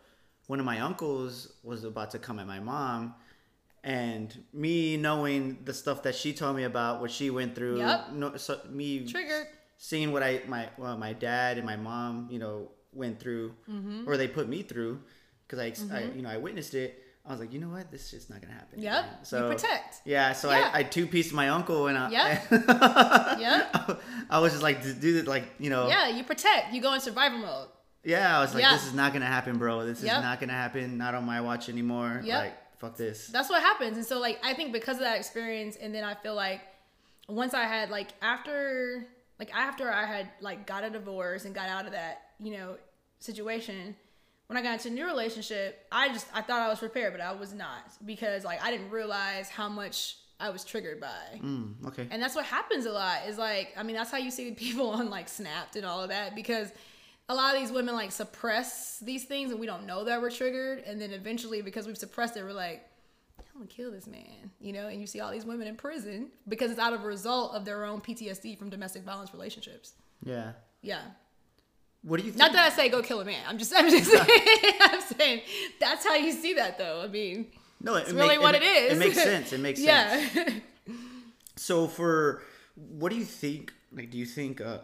One of my uncles was about to come at my mom, and me knowing the stuff that she told me about what she went through. Yep. No, so me Triggered. seeing what I my well, my dad and my mom, you know, went through, Mm-hmm. or they put me through, because I, I, you know, I witnessed it. I was like, you know what, this is not gonna happen. Yep. man. You So protect. Yeah, so Yeah. I, I two pieced my uncle and I, Yep. Yep. I was just like, dude, like you know, Yeah, you protect. You go in survival mode. Yeah, I was like, Yeah. this is not gonna happen, bro. This is not gonna happen. Not on my watch anymore. Yep. Like, fuck this. that's what happens and so like i think because of that experience and then i feel like once i had like after like after i had like got a divorce and got out of that you know situation when i got into a new relationship i just i thought i was prepared but i was not because like i didn't realize how much i was triggered by Mm, okay. and that's what happens a lot is like i mean that's how you see people on like snapped and all of that because a lot of these women like suppress these things and we don't know that we're triggered and then eventually because we've suppressed it we're like i'm gonna kill this man you know and you see all these women in prison because it's out of a result of their own ptsd from domestic violence relationships Yeah. yeah What do you think? not that i say go kill a man i'm just i'm just saying i'm saying that's how you see that though i mean no, it's it really make- what it, it is It makes sense. It makes sense. yeah So for what do you think? Like, do you think uh,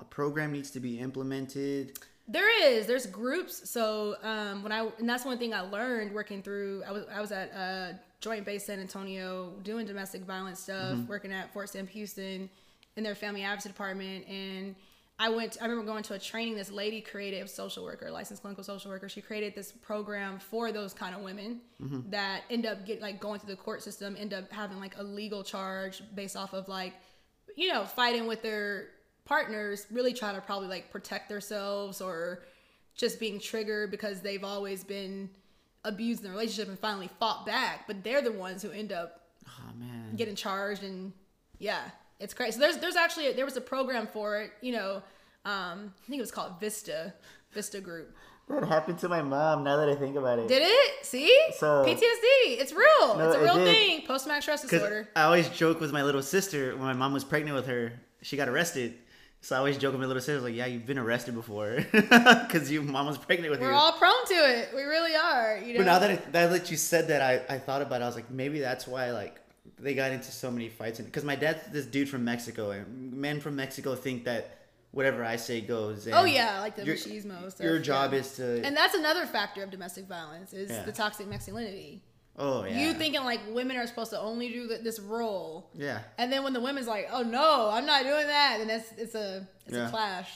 a program needs to be implemented? There is. There's groups. So um, when I and that's one thing I learned working through. I was I was at uh, Joint Base San Antonio doing domestic violence stuff, working at Fort Sam Houston in their family advocacy department, and I went. I remember going to a training. This lady created a social worker, licensed clinical social worker. She created this program for those kind of women that end up get like going through the court system, end up having like a legal charge based off of like you know, fighting with their partners, really trying to probably like protect themselves or just being triggered because they've always been abused in the relationship and finally fought back. But they're the ones who end up Oh man. getting charged and yeah, it's crazy. So there's there's actually there was a program for it, you know, um, I think it was called Vista, Vista Group. That happened to my mom. Now that I think about it. Did it? See? So- PTSD. It's real. No, it's a real did. thing. Post traumatic stress disorder. I always joke with my little sister when my mom was pregnant with her. She got arrested. So I always joke with my little sister, like, "Yeah, you've been arrested before, because your mom was pregnant with you. We're all prone to it. We really are. You know. But now that I, now that you said that, I, I thought about it. I was like, maybe that's why like they got into so many fights. Because my dad's this dude from Mexico, eh, and men from Mexico think that whatever I say goes. Oh yeah, like the your- machismo stuff. Your job yeah. is to. And that's another factor of domestic violence is Yeah. the toxic masculinity. Oh yeah. You thinking like women are supposed to only do th- this role, Yeah. and then when the women's like, "Oh no, I'm not doing that," then that's it's a it's Yeah. a clash.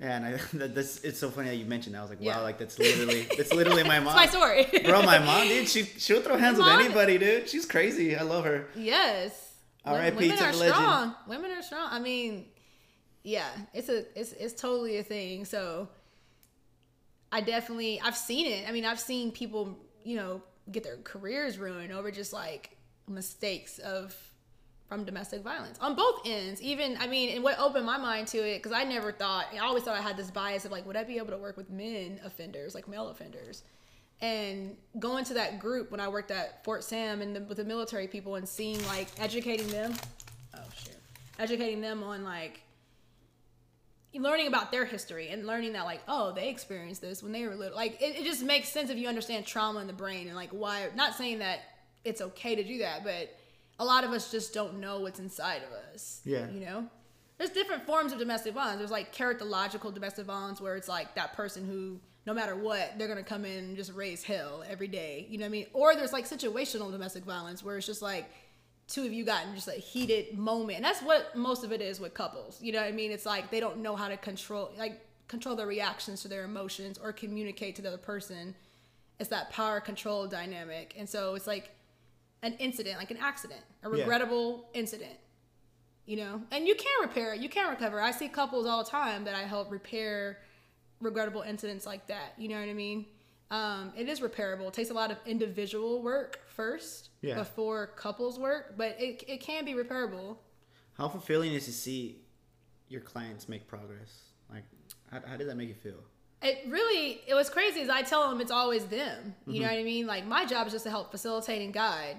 Yeah, and I, that, that's it's so funny that you mentioned. that. I was like, Yeah. wow, like that's literally that's literally my mom. That's my story, Bro, my mom, dude, she she'll throw hands with anybody, dude. She's crazy. I love her. yes. R.I.P. Women to are the legend. strong. Women are strong. I mean, yeah, it's a it's it's totally a thing. So I definitely I've seen it. I mean, I've seen people, you know, get their careers ruined over just like mistakes of from domestic violence on both ends. Even I mean, and what opened my mind to it because I never thought I always thought I had this bias of like, would I be able to work with men offenders, like male offenders? And going to that group when I worked at Fort Sam and the, with the military people and seeing like educating them, oh shit, educating them on like learning about their history and learning that like oh they experienced this when they were little. Like it, it just makes sense if you understand trauma in the brain and like why not saying that it's okay to do that but a lot of us just don't know what's inside of us Yeah. you know? There's different forms of domestic violence. There's like characterological domestic violence where it's like that person who no matter what they're gonna come in and just raise hell every day you know what i mean? Or there's like situational domestic violence where it's just like two of you got in just a heated moment. And that's what most of it is with couples. You know what i mean? It's like they don't know how to control like control their reactions to their emotions or communicate to the other person. It's that power control dynamic. And so it's like an incident like an accident a Yeah. regrettable incident you know? And you can repair it. You can recover. I see couples all the time that i help repair regrettable incidents like that. You know what i mean? Um, it is repairable. It takes a lot of individual work first Yeah. before couples work but it, it can be repairable. How fulfilling is to see your clients make progress? Like, how, how does that make you feel? it really it was crazy as i tell them it's always them. You know mm-hmm. what i mean? Like my job is just to help facilitate and guide.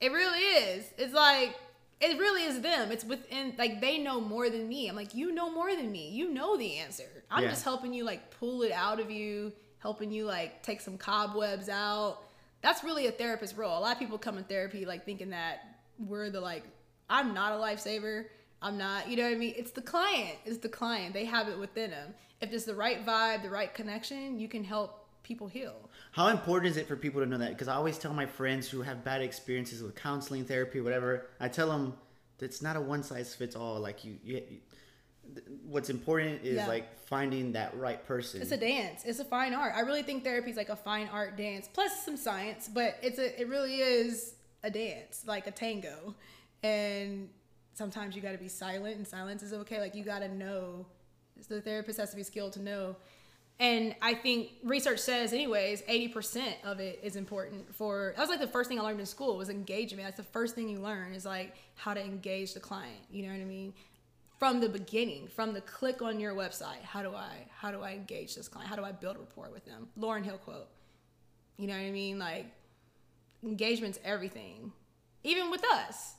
It really is. It's like it really is them. It's within like they know more than me. I'm like you know more than me. You know the answer. I'm Yeah. just helping you like pull it out of you helping you like take some cobwebs out that's really a therapist role a lot of people come in therapy like thinking that we're the like i'm not a lifesaver i'm not you know what i mean it's the client it's the client they have it within them if there's the right vibe the right connection you can help people heal How important is it for people to know that? Because I always tell my friends who have bad experiences with counseling, therapy, whatever. I tell them it's not a one size fits all. Like you, you, what's important is Yeah. like finding that right person. It's a dance. It's a fine art. I really think therapy is like a fine art dance plus some science, but it's a it really is a dance, like a tango. And sometimes you got to be silent and silence is okay. Like you got to know the therapist has to be skilled to know. And I think research says anyways, 80% of it is important for that was like the first thing I learned in school was engagement. That's the first thing you learn is like how to engage the client. You know what I mean? From the beginning, from the click on your website, how do I how do I engage this client? How do I build rapport with them? Lauryn Hill quote. You know what I mean? Like engagement's everything. Even with us.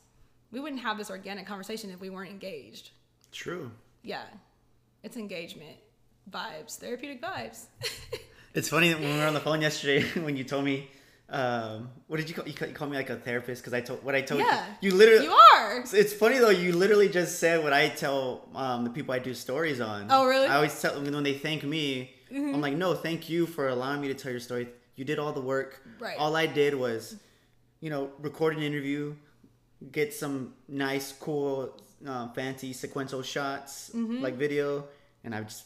We wouldn't have this organic conversation if we weren't engaged. True. Yeah. It's engagement. Vibes. Therapeutic vibes. It's funny that when we were on the phone yesterday when you told me, um, what did you call you, call, you called me like a therapist because I told what I told yeah. you. You literally You are. It's- funny though. You literally just said what I tell um, the people I do stories on. Oh, really? Mm-hmm. I always tell them when they thank me. I'm like, no, thank you for allowing me to tell your story. You did all the work. Right. All I did was, you know, record an interview, get some nice, cool, uh, fancy sequential shots, like video, and I just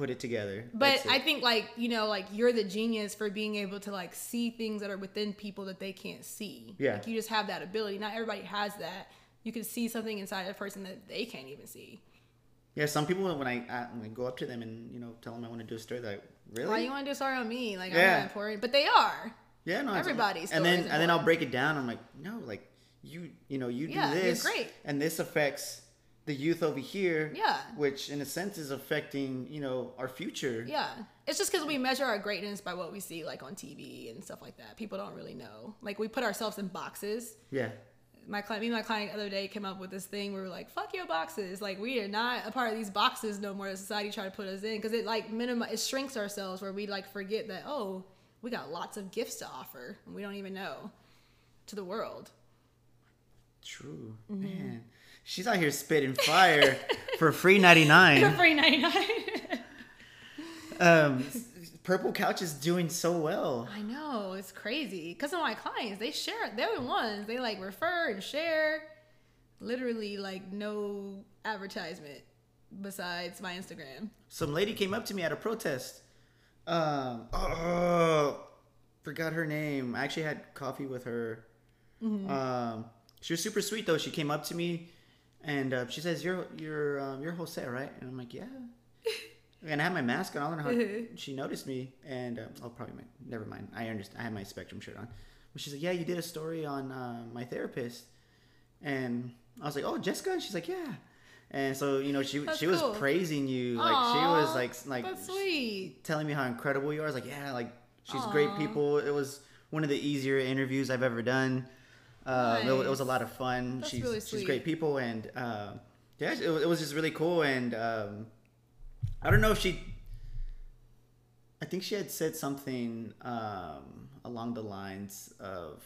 put it together. But. I think like, you know, like you're the genius for being able to like see things that are within people that they can't see. Yeah. Like you just have that ability. Not everybody has that. You can see something inside a person that they can't even see. yeah, some people when I, I when I go up to them and you know tell them I want to do a story, they're like, really? Why you want to do a story on me? Like I'm Yeah. not important, but they are. Yeah, no. Everybody's And then and then I'll break it down. I'm like, no, like you you know you do Yeah, you're this, great. and this affects the youth over here. Yeah. Which in a sense is affecting you know our future. Yeah. It's just because we measure our greatness by what we see like on TV and stuff like that. People don't really know. Like we put ourselves in boxes. Yeah. my client, me and my client the other day came up with this thing where we were like, "Fuck your boxes!" Like we are not a part of these boxes no more. that Society try to put us in because it like minima it shrinks ourselves where we like forget that oh we got lots of gifts to offer and we don't even know to the world. True. Mm-hmm. Man, she's out here spitting fire for free ninety nine. for Free ninety nine. Um, Purple Couch is doing so well. I know it's crazy because of my clients. They share. They're the ones they like refer and share. Literally like no advertisement besides my Instagram. Some lady came up to me at a protest. Um, oh, forgot her name. I actually had coffee with her. Mm-hmm. Um, she was super sweet though. She came up to me, and uh, she says, "You're you're um, you're Jose, right?" And I'm like, "Yeah." And I had my mask on. I don't know how Mm-hmm. she noticed me, and uh, oh, probably my, never mind. I understand. I had my Spectrum shirt on, but she's like, "Yeah, you did a story on uh, my therapist," and I was like, "Oh, Jessica," and she's like, "Yeah." And so you know, she That's she was praising you, like she was like like sweet. telling me how incredible you are. I was like, yeah, like she's great people. It was one of the easier interviews I've ever done. Uh, it, it was a lot of fun. That's she's really she's great people, and uh, yeah, it, it was just really cool. And um, I don't know if she. I think she had said something um, along the lines of.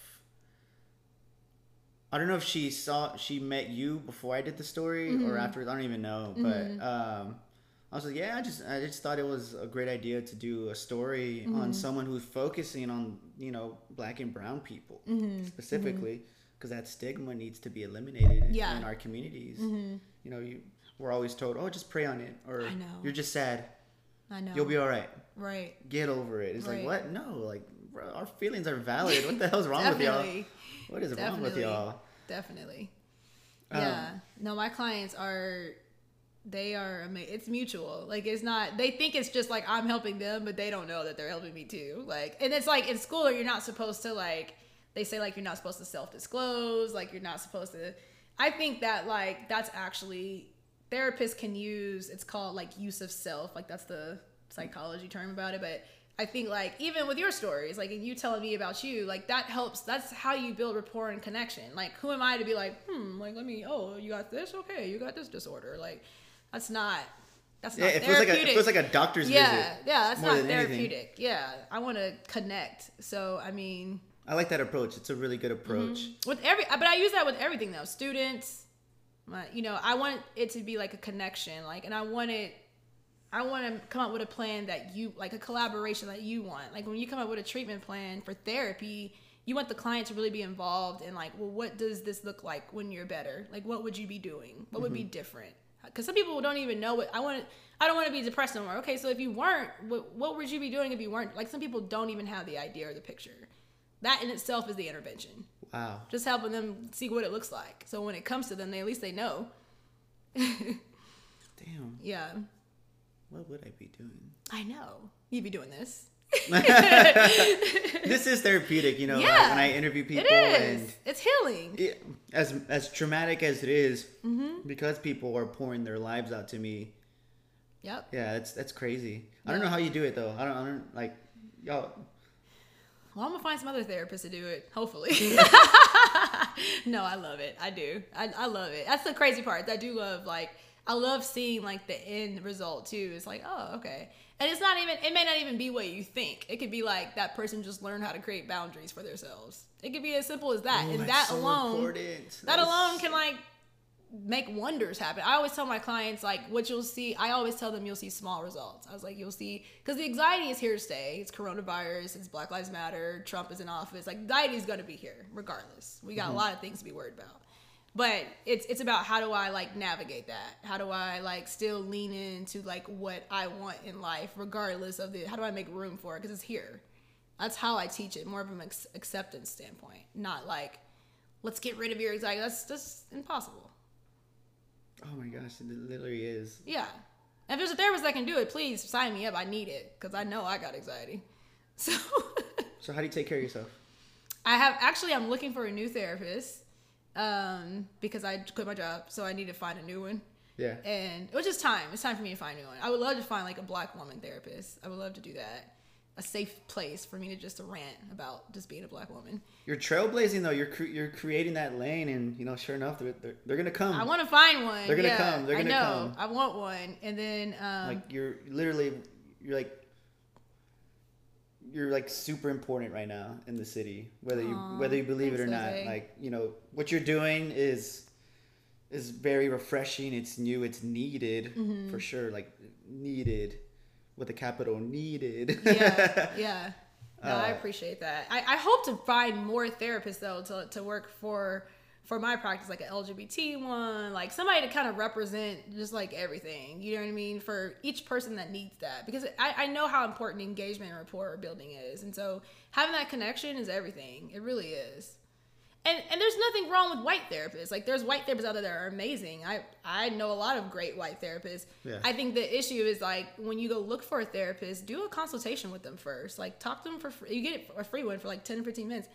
I don't know if she saw she met you before I did the story Mm-hmm. or afterwards. I don't even know, but um, I was like, yeah, I just I just thought it was a great idea to do a story Mm-hmm. on someone who's focusing on you know black and brown people Mm-hmm. specifically because that stigma needs to be eliminated in- Yeah. in our communities. You know, you we're always told, oh, just pray on it, or I know. you're just sad, I know. you'll be all right, right. get over it. It's Right. like what? No, like bro, our feelings are valid. What the hell's wrong with y'all? Definitely. What is wrong with y'all? Definitely. Um, Yeah. no, my clients are they are amazing. It's mutual. Like it's not they think it's just like I'm helping them, but they don't know that they're helping me too. Like and it's like in school you're not supposed to like they say like you're not supposed to self-disclose, like you're not supposed to I think that like that's actually therapists can use it's called like use of self, like that's the psychology term about it, but I think like even with your stories, like and you telling me about you, like that helps. That's how you build rapport and connection. Like who am I to be like, hmm, like let me, oh, you got this, okay, you got this disorder. Like that's not that's Yeah, not it feels like a it feels like a doctor's yeah, visit. yeah, that's not than anything. therapeutic. Yeah, I want to connect. So I mean, I like that approach. It's a really good mm-hmm. approach. with every but i use that with everything though students my, you know i want it to be like a connection like and i want it i want to come up with a plan that you like a collaboration that you want like when you come up with a treatment plan for therapy you want the client to really be involved in like well what does this look like when you're better like what would you be doing what would be mm-hmm. different Because some people don't even know what I want. I don't want to be depressed no more. Okay, so if you weren't, what, what would you be doing if you weren't? Like some people don't even have the idea or the picture. That in itself is the intervention. Wow. Just helping them see what it looks like. So when it comes to them, they at least they know. Damn. Yeah, What would I be doing? I know. You'd be doing this. This is therapeutic, you know. like Yeah, when I interview people it and. It's healing. it, as as traumatic as it is, Mm-hmm. because people are pouring their lives out to me. Yep. Yeah, that's that's crazy. I don't know how you do it though. I don't. I don't like y'all. Well, I'm gonna find some other therapists to do it. Hopefully. no, I love it. I do. I, I love it. That's the crazy part. I do love like I love seeing like the end result too. It's like oh okay, and it's not even. It may not even be what you think. It could be like that person just learned how to create boundaries for themselves. It could be as simple as that, Oh, and that so alone. important. That That's- alone can like make wonders happen. I always tell my clients like what you'll see. I always tell them you'll see small results. I was like you'll see because the anxiety is here to stay. It's coronavirus. It's Black Lives Matter. Trump is in office. Like anxiety is gonna be here regardless. We got a mm-hmm. lot of things to be worried about. But it's it's about how do I like navigate that? How do I like still lean into like what I want in life regardless of the how do I make room for it because it's here. That's how I teach it, more of an acceptance standpoint, not like let's get rid of your anxiety. That's that's impossible. Oh my gosh, it literally is. Yeah. If there's a therapist that can do it, please sign me up. I need it because I know I got anxiety. So So how do you take care of yourself? I have actually I'm looking for a new therapist um, because I quit my job, so I need to find a new one. Yeah. And it was just time. It's time for me to find a new one. I would love to find like a black woman therapist. I would love to do that. A safe place for me to just rant about just being a black woman. You're trailblazing though. You're cre- you're creating that lane, and you know, sure enough, they're they're, they're gonna come. I want to find one. They're gonna yeah, come. They're gonna I know. come. I want one. And then um, like you're literally you're like you're like super important right now in the city whether you Aw, whether you believe it or not Jose. like you know what you're doing is is very refreshing it's new it's needed Mm-hmm. for sure like needed with a capital needed yeah, yeah. No, I Uh, appreciate that. I, I hope to find more therapists though to, to work for for my practice, like an LGBT one, like somebody to kind of represent just like everything. You know what I mean? For each person that needs that, because I, I know how important engagement and rapport building is, and so having that connection is everything. It really is. And and there's nothing wrong with white therapists. Like there's white therapists out there that are amazing. I I know a lot of great white therapists. Yeah. I think the issue is like when you go look for a therapist, do a consultation with them first. Like talk to them for free. You get a free one for like 10 or 15 minutes.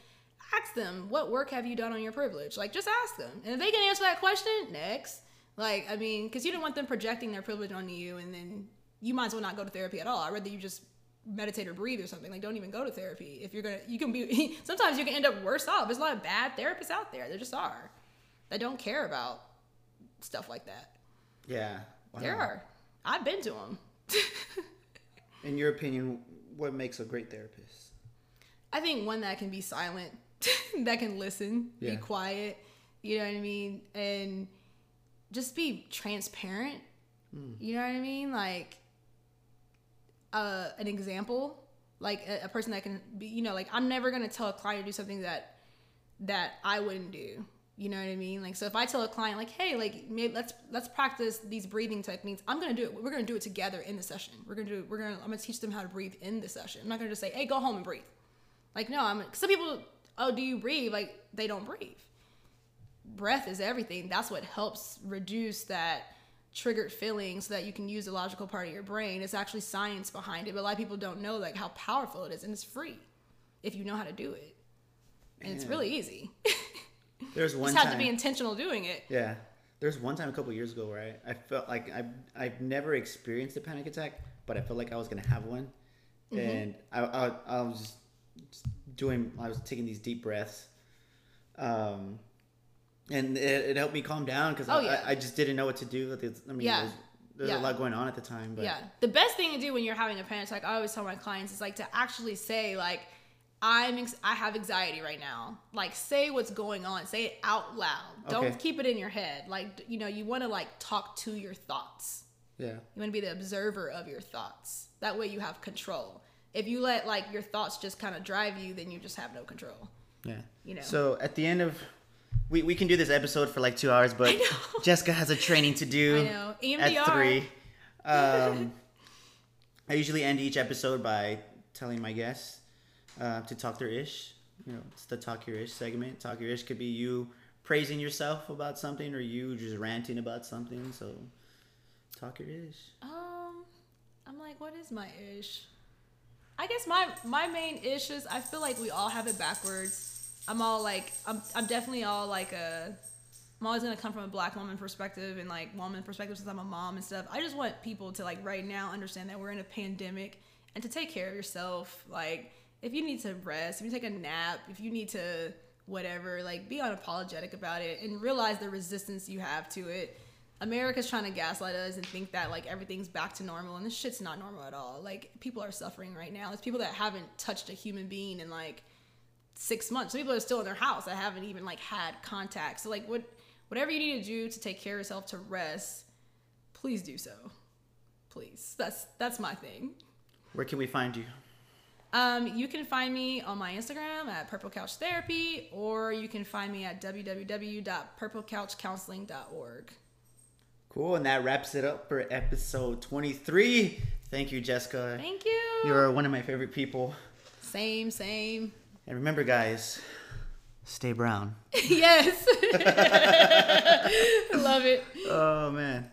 Ask them, what work have you done on your privilege? Like just ask them. And if they can answer that question, next. Like, I mean, because you don't want them projecting their privilege onto you and then you might as well not go to therapy at all. I'd rather you just meditate or breathe or something. Like, don't even go to therapy. If you're gonna, you can be. Sometimes you can end up worse off. There's a lot of bad therapists out there. There just are that don't care about stuff like that. yeah wow. There are. I've been to them. in your opinion what makes a great therapist I think one that can be silent, that can listen, Yeah. be quiet. You know what I mean, and just be transparent. You know what I mean, like uh, an example, like a, a person that can be. You know, like I'm never gonna tell a client to do something that that I wouldn't do. You know what I mean? Like, so if I tell a client, like, hey, like, maybe let's let's practice these breathing techniques. I'm gonna do it. We're gonna do it together in the session. We're gonna do. We're gonna. I'm gonna teach them how to breathe in the session. I'm not gonna just say, hey, go home and breathe. Like, no, I'm. Some people, oh, do you breathe? Like, they don't breathe. Breath is everything. That's what helps reduce that triggered feeling so that you can use the logical part of your brain. It's actually science behind it, but a lot of people don't know like how powerful it is, and it's free if you know how to do it. And it's really easy. there's one time. just have time to be intentional doing it. Yeah. There's one time a couple years ago where I, I felt like I I've never experienced a panic attack, but I felt like I was gonna have one, Mm-hmm. and I, I I was just doing I was taking these deep breaths, um, and it, it helped me calm down because Oh, I, yeah. I, I just didn't know what to do. I mean, Yeah. there's, there's Yeah. a lot going on at the time, but yeah. The best thing to do when you're having a panic attack, I always tell my clients, is like to actually say like, I'm ex- I have anxiety right now. Like say what's going on. Say it out loud. Don't Okay. keep it in your head. Like you know, you want to like talk to your thoughts. yeah, You want to be the observer of your thoughts. That way you have control. If you let like your thoughts just kind of drive you, then you just have no control. yeah. You know. So at the end of we, we can do this episode for like two hours, but. Jessica has a training to do I know. at three. Um, I usually end each episode by telling my guests uh, to talk their ish. You know, it's the talk your ish segment. Talk your ish could be you praising yourself about something or you just ranting about something. So, talk your ish. Um, I'm like, what is my ish? I guess my my main ish is I feel like we all have it backwards. I'm all like, I'm I'm definitely all like a. I'm always gonna come from a black woman perspective and like woman perspective since I'm a mom and stuff. I just want people to like right now understand that we're in a pandemic and to take care of yourself. Like if you need to rest, if you take a nap, if you need to whatever, like be unapologetic about it and realize the resistance you have to it. America's trying to gaslight us and think that like everything's back to normal and this shit's not normal at all. Like people are suffering right now. It's people that haven't touched a human being in like six months. Some people are still in their house that haven't even like had contact. So like what whatever you need to do to take care of yourself to rest, please do so. Please. That's that's my thing. Where can we find you? Um, you can find me on my Instagram at Purple Couch Therapy, or you can find me at www.purplecouchcounseling.org. Cool, and that wraps it up for episode 23. Thank you, Jessica. Thank you. You're one of my favorite people. Same, same. And remember, guys, stay brown. yes. Love it. Oh, man.